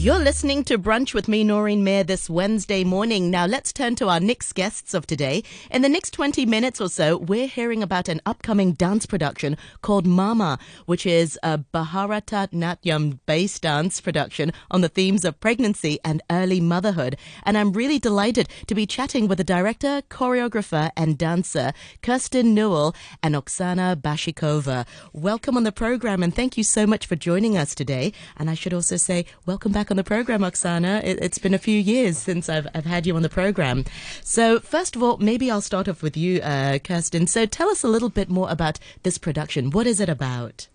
You're listening to Brunch with me, Noreen Mayer, this Wednesday morning. Now, let's turn to our next guests of today. In the next 20 minutes or so, we're hearing about an upcoming dance production called Mama, which is a Bharata Natyam based dance production on the themes of pregnancy and early motherhood. And I'm really delighted to be chatting with the director, choreographer, and dancer, Kirsten Newell and Oksana Banshikova. Welcome on the program, and thank you so much for joining us today. And I should also say, welcome back on the program, Oksana. It, has been a few years since I've, I've had you on the program. So, first of all, maybe I'll start off with you, uh, Kirsten. So, tell us a little bit more about this production. What is it about?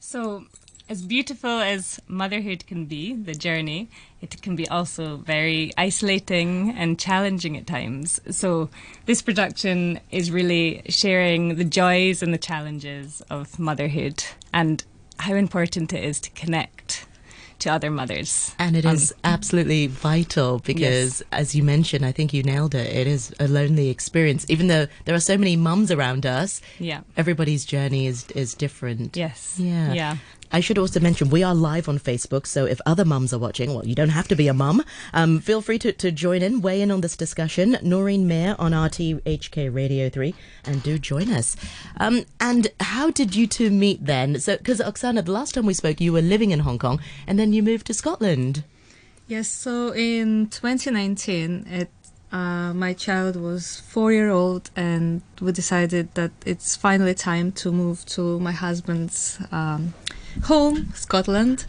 So, as beautiful as motherhood can be, the journey, it can be also very isolating and challenging at times. So, this production is really sharing the joys and the challenges of motherhood and how important it is to connect to other mothers. And it is um, absolutely vital because, yes. as you mentioned, I think you nailed it. It is a lonely experience. Even though there are so many mums around us, yeah, everybody's journey is is different. Yes. Yeah. Yeah. I should also mention we are live on Facebook, so if other mums are watching, well, you don't have to be a mum. Um, feel free to, to join in, weigh in on this discussion. Noreen Mayer on RTHK Radio 3, and do join us. Um, and how did you two meet then? So, because Oksana, the last time we spoke, you were living in Hong Kong, and then you moved to Scotland. Yes, so in 2019, it uh, my child was four year old, and we decided that it's finally time to move to my husband's um, home, Scotland.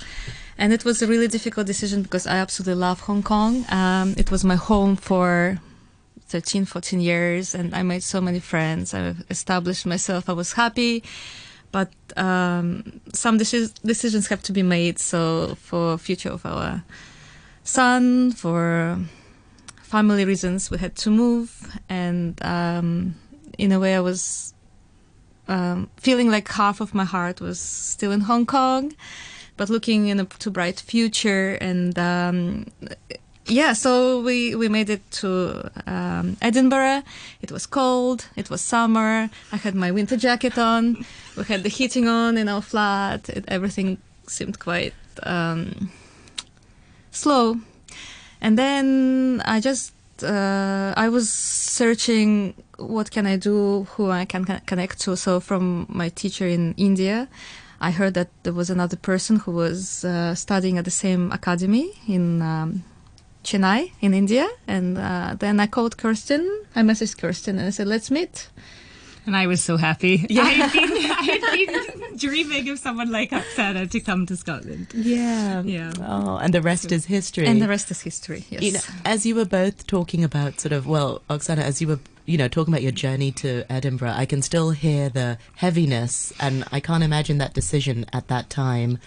And it was a really difficult decision because I absolutely love Hong Kong. Um, it was my home for 13, 14 years, and I made so many friends. I established myself. I was happy, but um, some deci- decisions have to be made. So for future of our son, for family reasons, we had to move, and um, in a way, I was um, feeling like half of my heart was still in Hong Kong, but looking in a to bright future. And um, yeah, so we we made it to um, Edinburgh. It was cold. It was summer. I had my winter jacket on. We had the heating on in our flat. It, everything seemed quite um, slow. And then I just uh, I was searching what can I do, who I can connect to. So from my teacher in India, I heard that there was another person who was uh, studying at the same academy in um, Chennai in India, and uh, then I called Kirsten. I messaged Kirsten and I said, "Let's meet." And I was so happy. Yeah. I had been, I had been dreaming of someone like Oksana to come to Scotland. Yeah. Yeah. Oh, and the rest is history. And the rest is history, yes. You know, as you were both talking about sort of, well, Oksana, as you were you know, talking about your journey to Edinburgh, I can still hear the heaviness, and I can't imagine that decision at that time.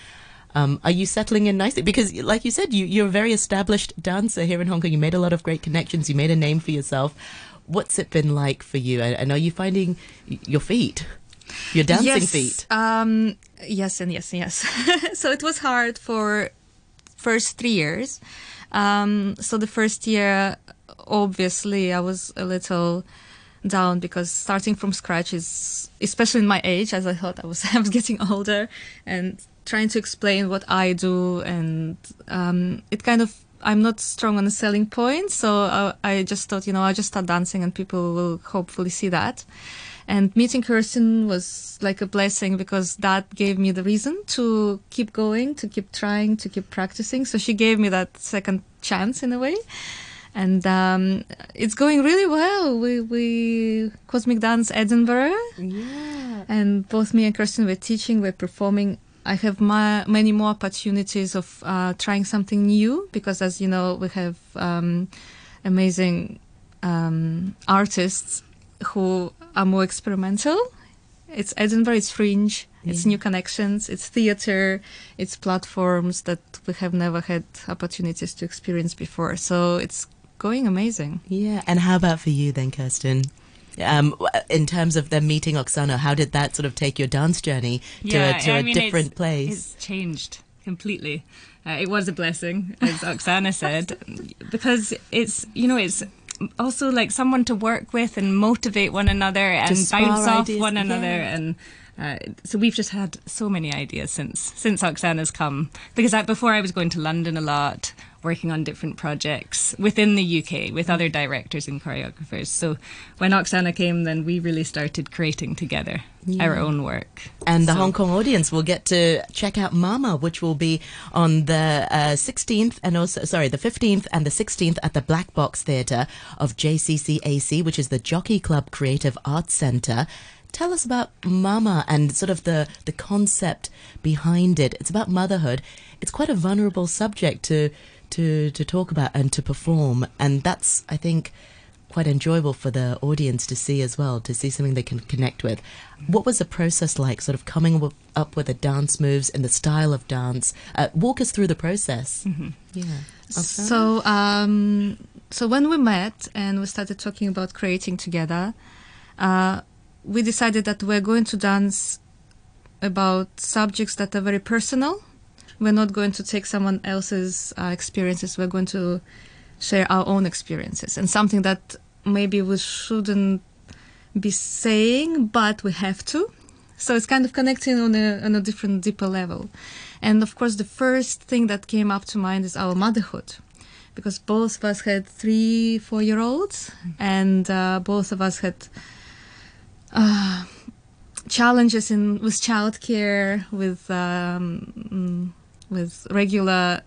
Um, are you settling in nicely? Because, like you said, you, you're a very established dancer here in Hong Kong. You made a lot of great connections. You made a name for yourself what's it been like for you? And are you finding your feet? Your dancing yes, feet. Um, yes, and yes, and yes. so it was hard for first three years. Um, so the first year, obviously, I was a little down because starting from scratch is, especially in my age, as I thought I was, I was getting older, and trying to explain what I do, and um, it kind of I'm not strong on the selling point, so uh, I just thought, you know, I just start dancing and people will hopefully see that. And meeting Kirsten was like a blessing because that gave me the reason to keep going, to keep trying, to keep practicing. So she gave me that second chance in a way. And um, it's going really well. We we Cosmic Dance Edinburgh, yeah. And both me and Kirsten were teaching, we're performing I have my, many more opportunities of uh, trying something new because, as you know, we have um, amazing um, artists who are more experimental. It's Edinburgh, it's fringe, yeah. it's new connections, it's theater, it's platforms that we have never had opportunities to experience before. So it's going amazing. Yeah. And how about for you then, Kirsten? um, in terms of them meeting Oksana, how did that sort of take your dance journey to yeah, a, to I a mean, different it's, place? It's changed completely. Uh, it was a blessing, as Oksana said, because it's you know it's also like someone to work with and motivate one another and spar bounce off ideas, one another yeah. and. Uh, so we've just had so many ideas since since Oksana's come because I, before I was going to London a lot, working on different projects within the UK with other directors and choreographers. So when Oksana came, then we really started creating together our own work. And the So- Hong Kong audience will get to check out Mama, which will be on the uh, 16th and also, sorry, the 15th and the 16th at the Black Box Theatre of JCCAC, which is the Jockey Club Creative Arts Centre. Tell us about Mama and sort of the, the concept behind it. It's about motherhood. It's quite a vulnerable subject to, to, to talk about and to perform. And that's, I think, quite enjoyable for the audience to see as well, to see something they can connect with. What was the process like, sort of coming w- up with the dance moves and the style of dance? Uh, walk us through the process. Yeah. Oksana? So, um, so when we met and we started talking about creating together, uh, we decided that we're going to dance about subjects that are very personal. We're not going to take someone else's uh, experiences. We're going to share our own experiences and something that maybe we shouldn't be saying, but we have to. So it's kind of connecting on a, on a different, deeper level. And of course, the first thing that came up to mind is our motherhood. Because both of us had three, four year olds, and uh, both of us had uh, challenges in with childcare, with um, with regular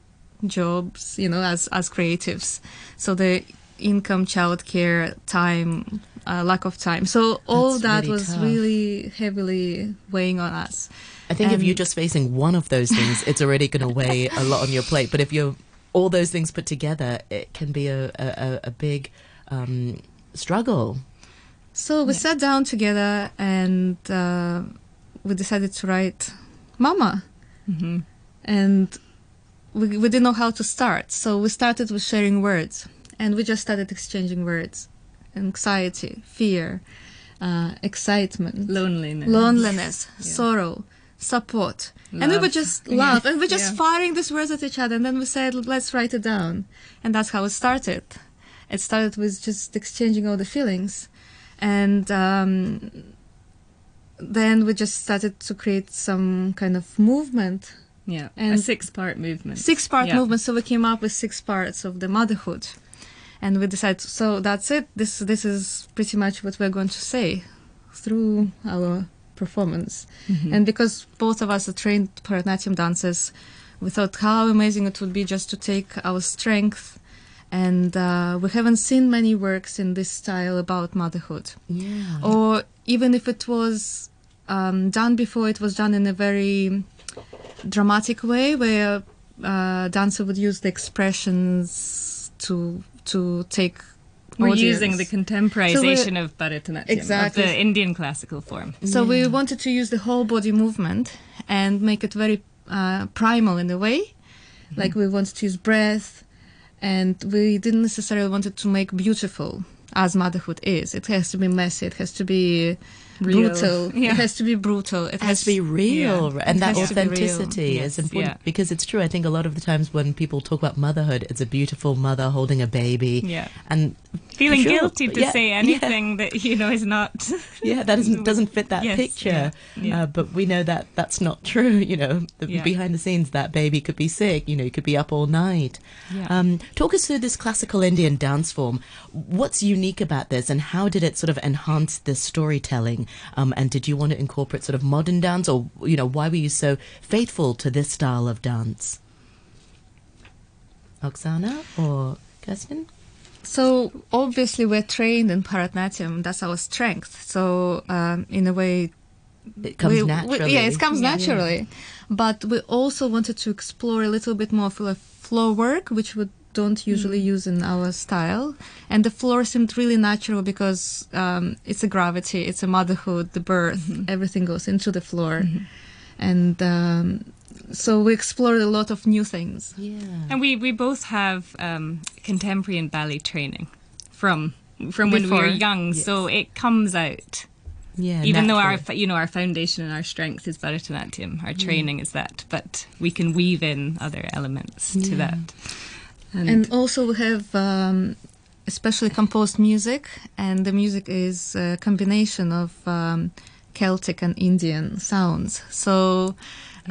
jobs, you know, as as creatives. So the income, childcare, time, uh, lack of time. So all That's that really was tough. really heavily weighing on us. I think if you're just facing one of those things, it's already going to weigh a lot on your plate. But if you're all those things put together, it can be a, a, a- a big um, struggle. So we sat down together and uh, we decided to write Mama. hmm And we, we didn't know how to start. So we started with sharing words and we just started exchanging words anxiety, fear, uh, excitement, Loneliness. loneliness, Yeah. sorrow, support. And we were Love. just Yeah. love. And we're just Yeah. firing these words at each other. And then we said, let's write it down. And that's how it started. It started with just exchanging all the feelings. And um, then we just started to create some kind of movement, Yeah. a And- six part movement. six part Yeah. movement. So we came up with six parts of the motherhood. And we decided, so that's it. This this is pretty much what we're going to say through our performance. Mhm. And because both of us are trained Bharatanatyam dancers, we thought how amazing it would be just to take our strength. And uh, we haven't seen many works in this style about motherhood. Yeah. Or even if it was um, done before, it was done in a very dramatic way where uh, dancer would use the expressions to to take. We're audience. using the contemporization of Bharatanatyam, Exactly. of the Indian classical form. So we wanted to use the whole body movement and make it very uh, primal in a way. Like we wanted to use breath, and we didn't necessarily want it to make beautiful as motherhood is. It has to be messy. It has to be Real. brutal. Yeah. It has to be brutal. It It has to be real, yeah. and It that has to be real. authenticity Yes, is important yeah. because it's true. I think a lot of the times when people talk about motherhood, it's a beautiful mother holding a baby, Yeah. and Feeling Sure, guilty to say anything that, you know, is not. yeah, that doesn't doesn't fit that Yes, picture. Uh, but we know that that's not true. You know, behind the scenes, that baby could be sick. You know, he could be up all night. Um, talk us through this classical Indian dance form. What's unique about this, and how did it sort of enhance the storytelling? Um, and did you want to incorporate sort of modern dance, or you know, why were you so faithful to this style of dance? Oksana or Kirsten? So obviously we're trained in Bharatanatyam. That's our strength. So um, in a way, It comes we- we- naturally. yeah, it comes Yeah. naturally. But we also wanted to explore a little bit more floor work, which we don't usually Mm. use in our style. And the floor seemed really natural because um, it's a gravity, it's a motherhood, the birth, Mm-hmm. everything goes into the floor. And um, so we explored a lot of new things. Yeah. And we, we both have um, contemporary and ballet training from from when we were young, so it comes out. Yeah. Even though our you know our foundation and our strength is Bharatanatyam, our training is that, but we can weave in other elements to Yeah. that. And, And also we have um, especially composed music, and the music is a combination of um, Celtic and Indian sounds. So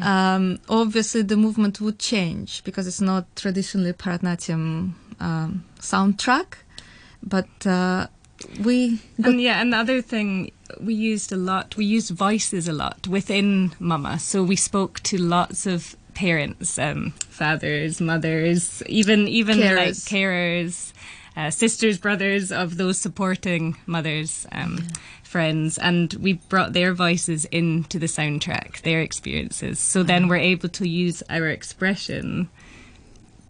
um, obviously the movement would change because it's not traditionally Bharatanatyam um, soundtrack, but uh, we and yeah, and the thing we used a lot, we used voices a lot within Mama. So we spoke to lots of parents, um, fathers, mothers, even even Carers. like carers, uh, sisters, brothers of those supporting mothers, um, friends, and we brought their voices into the soundtrack, their experiences. So then we're able to use our expression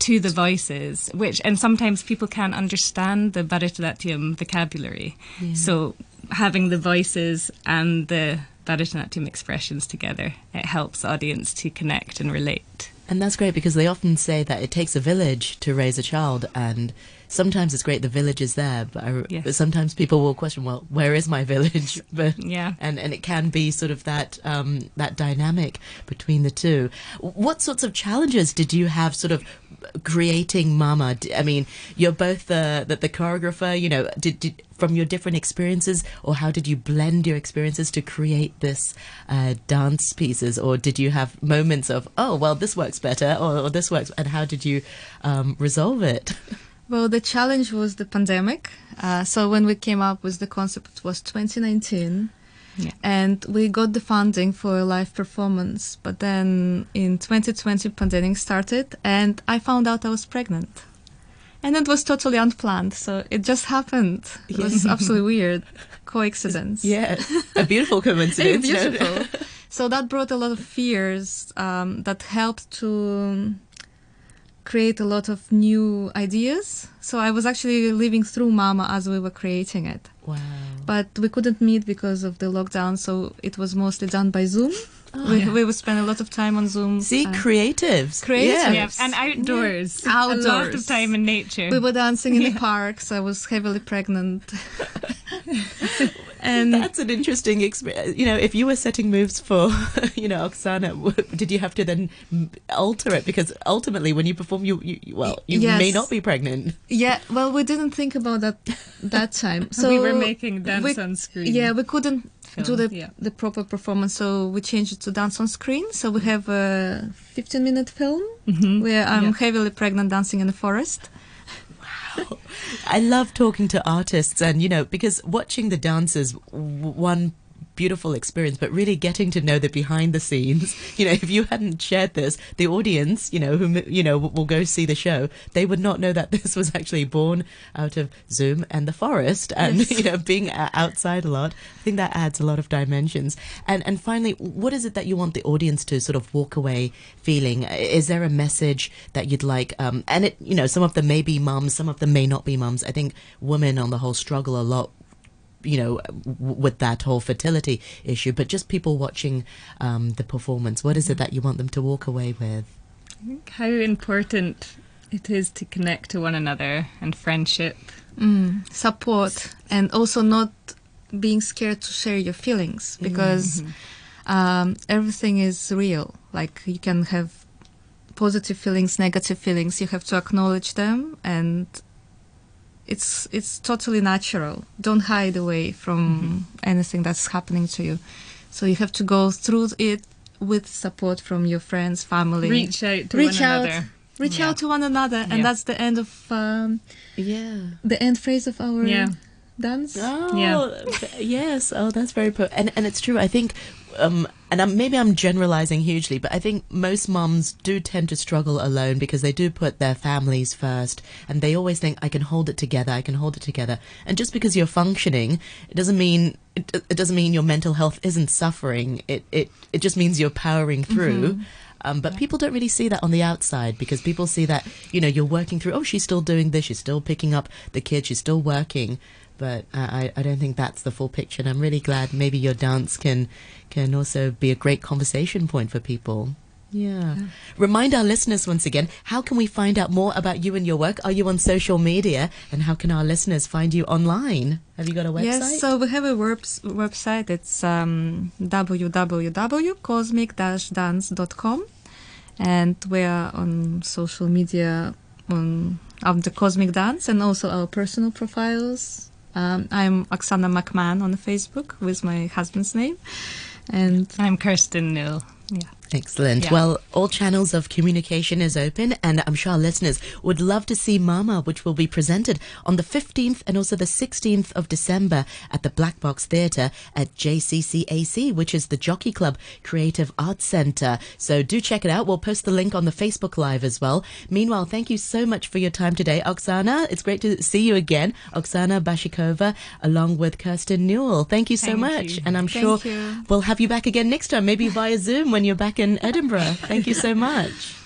to the voices, which and sometimes people can't understand the Bharatanatyam vocabulary. So having the voices and the Bharatanatyam expressions together, it helps audience to connect and relate. And that's great because they often say that it takes a village to raise a child, and sometimes it's great the village is there, but, I, Yes. but sometimes people will question, well, where is my village? But Yeah. and and it can be sort of that um, that dynamic between the two. What sorts of challenges did you have, sort of creating Mama? I mean, you're both the the, the choreographer. You know, did, did from your different experiences, or how did you blend your experiences to create this uh, dance pieces, or did you have moments of, oh, well, this works better, or, or this works, and how did you um, resolve it? Well, the challenge was the pandemic. Uh, so when we came up with the concept, it was 2019. Yeah. And we got the funding for a live performance. But then in 2020, pandemic started, and I found out I was pregnant. And it was totally unplanned. So it just happened. It was absolutely weird. Coincidence. Yeah, a beautiful coincidence. Beautiful. so that brought a lot of fears um, that helped to create a lot of new ideas. So I was actually living through Mama as we were creating it. Wow. But we couldn't meet because of the lockdown, so it was mostly done by Zoom. We, we would spend a lot of time on Zoom. See, uh, creatives. Creatives. Yeah, and outdoors. A lot of Outdoors. time in nature. we were dancing in the parks. I was heavily pregnant. and That's an interesting experience. You know, if you were setting moves for, you know, Oksana, did you have to then alter it? Because ultimately, when you perform, you, you you- well, you Yes. may not be pregnant. yeah, well, we didn't think about that that time. So we were making dance we- on screen. Yeah, we couldn't do the yeah. the proper performance, so we changed it to dance on screen. So we have a 15 minute film mm-hmm. where I'm Yeah. heavily pregnant dancing in the forest. I love talking to artists, and you know, because watching the dancers, one beautiful experience, but really getting to know the behind the scenes. You know, if you hadn't shared this, the audience, you know, who you know will go see the show, they would not know that this was actually born out of Zoom and the forest, and Yes. you know, being outside a lot. I think that adds a lot of dimensions. And and finally, what is it that you want the audience to sort of walk away feeling? Is there a message that you'd like? Um, and it, you know, some of them may be mums, some of them may not be mums. I think women on the whole struggle a lot you know, w- with that whole fertility issue, but just people watching um, the performance. What is it that you want them to walk away with? How important it is to connect to one another and friendship. Mm, support and also not being scared to share your feelings because um, everything is real. Like you can have positive feelings, negative feelings. You have to acknowledge them, and it's it's totally natural. Don't hide away from anything that's happening to you. So you have to go through it with support from your friends, family. Reach out to Reach one out. another. Reach Yeah. out to one another, and Yeah. that's the end of um, Yeah. the end phrase of our Yeah. Dance. Oh, Yeah. yes. Oh, that's very po- and and it's true. I think, um, and I'm, maybe I'm generalizing hugely, but I think most moms do tend to struggle alone because they do put their families first, and they always think I can hold it together. I can hold it together. And just because you're functioning, it doesn't mean it, it doesn't mean your mental health isn't suffering. It it it just means you're powering through. Um, but people don't really see that on the outside because people see that you know you're working through. Oh, she's still doing this. She's still picking up the kids. She's still working. But I, I don't think that's the full picture. And I'm really glad maybe your dance can can also be a great conversation point for people. Yeah. Remind our listeners once again, how can we find out more about you and your work? Are you on social media? And how can our listeners find you online? Have you got a website? Yes, so we have a webs- website. It's um, www.cosmic-dance.com, and we are on social media on um, the Cosmic Dance and also our personal profiles. Um, I'm Oksana McMahon on Facebook with my husband's name, and I'm Kirsten Newell. Yeah. Excellent. Yeah. Well, all channels of communication is open, and I'm sure our listeners would love to see Mama, which will be presented on the 15th and also the 16th of December at the Black Box Theatre at JCCAC, which is the Jockey Club Creative Arts Centre. So do check it out. We'll post the link on the Facebook Live as well. Meanwhile, thank you so much for your time today, Oksana. It's great to see you again, Oksana Banshikova, along with Kirsten Newell. Thank you so Thank much, you. and I'm Thank sure you. we'll have you back again next time, maybe via Zoom when you're back in Edinburgh. Thank you so much.